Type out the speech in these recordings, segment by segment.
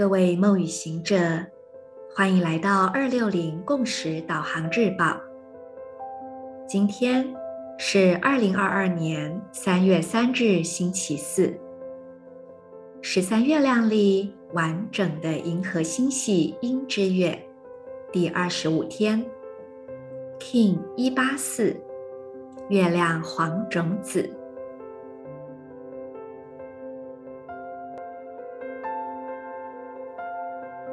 各位梦与行者，欢迎来到二六零共识导航日报。今天是二零二二年三月三日，星期四。十三月亮里完整的银河星系鹰之月第二十五天，King 一八四，月亮黄种子。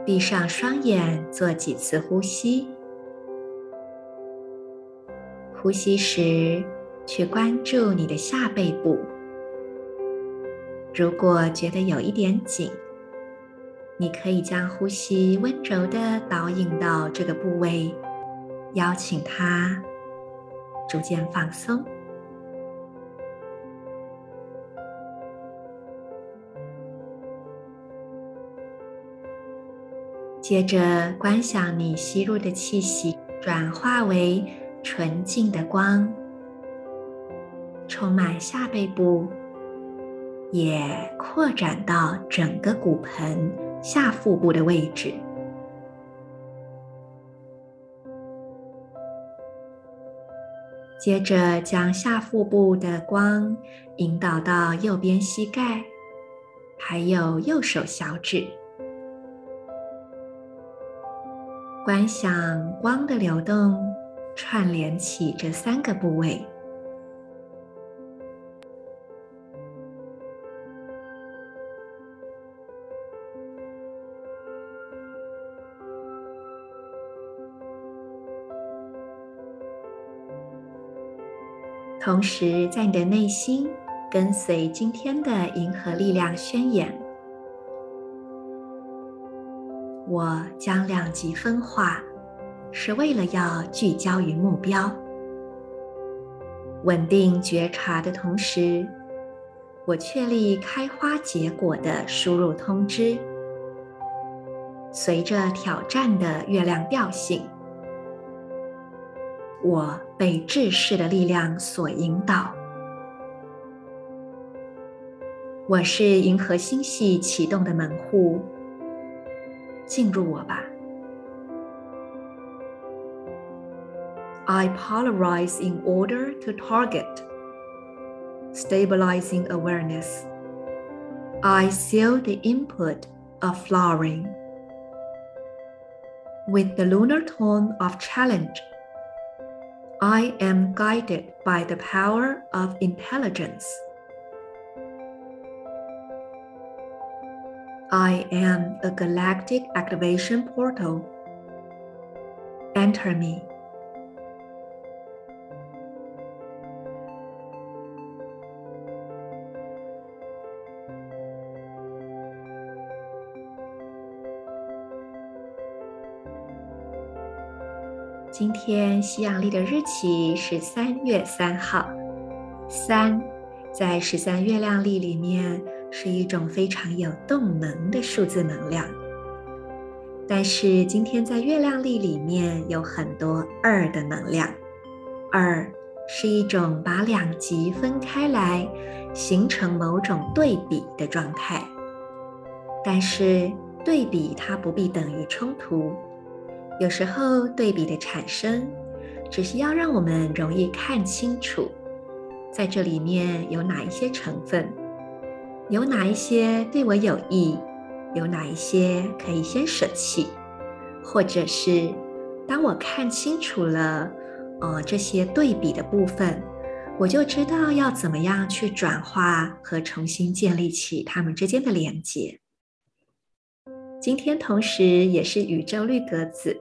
闭上双眼，做几次呼吸。呼吸时，去关注你的下背部。如果觉得有一点紧，你可以将呼吸温柔地导引到这个部位，邀请它逐渐放松。接着观想你吸入的气息转化为纯净的光，充满下背部，也扩展到整个骨盆下腹部的位置。接着将下腹部的光引导到右边膝盖，还有右手小指。观想光的流动，串联起这三个部位。同时，在你的内心跟随今天的银河力量宣言。我将两极分化，是为了要聚焦于目标。稳定觉察的同时，我确立开花结果的输入通知。随着挑战的月亮调性，我被制式的力量所引导。我是银河星系启动的门户。进入我吧。I polarize in order to target, stabilizing awareness. I seal the input of flowering. With the lunar tone of challenge, I am guided by the power of intelligence. I am a galactic activation portal. Enter me. 今天西洋历的日期是三月三号。三，在十三月亮历里面。 是一种非常有动能的数字能量，但是今天在月亮历里面有很多二的能量。二是一种把两极分开来，形成某种对比的状态。但是对比它不必等于冲突，有时候对比的产生，只是要让我们容易看清楚，在这里面有哪一些成分。有哪一些对我有益？有哪一些可以先舍弃？或者是当我看清楚了，呃，这些对比的部分，我就知道要怎么样去转化和重新建立起它们之间的连接。今天同时也是宇宙绿格子，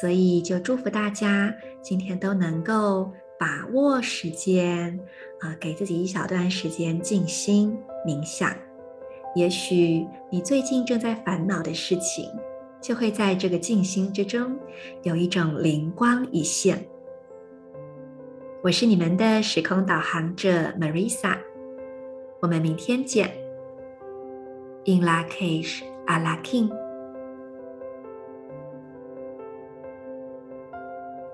所以就祝福大家今天都能够。把握时间，啊、给自己一小段时间静心冥想。也许你最近正在烦恼的事情，就会在这个静心之中有一种灵光一现。我是你们的时空导航者 Marisa，我们明天见。In Lak'ech Ala King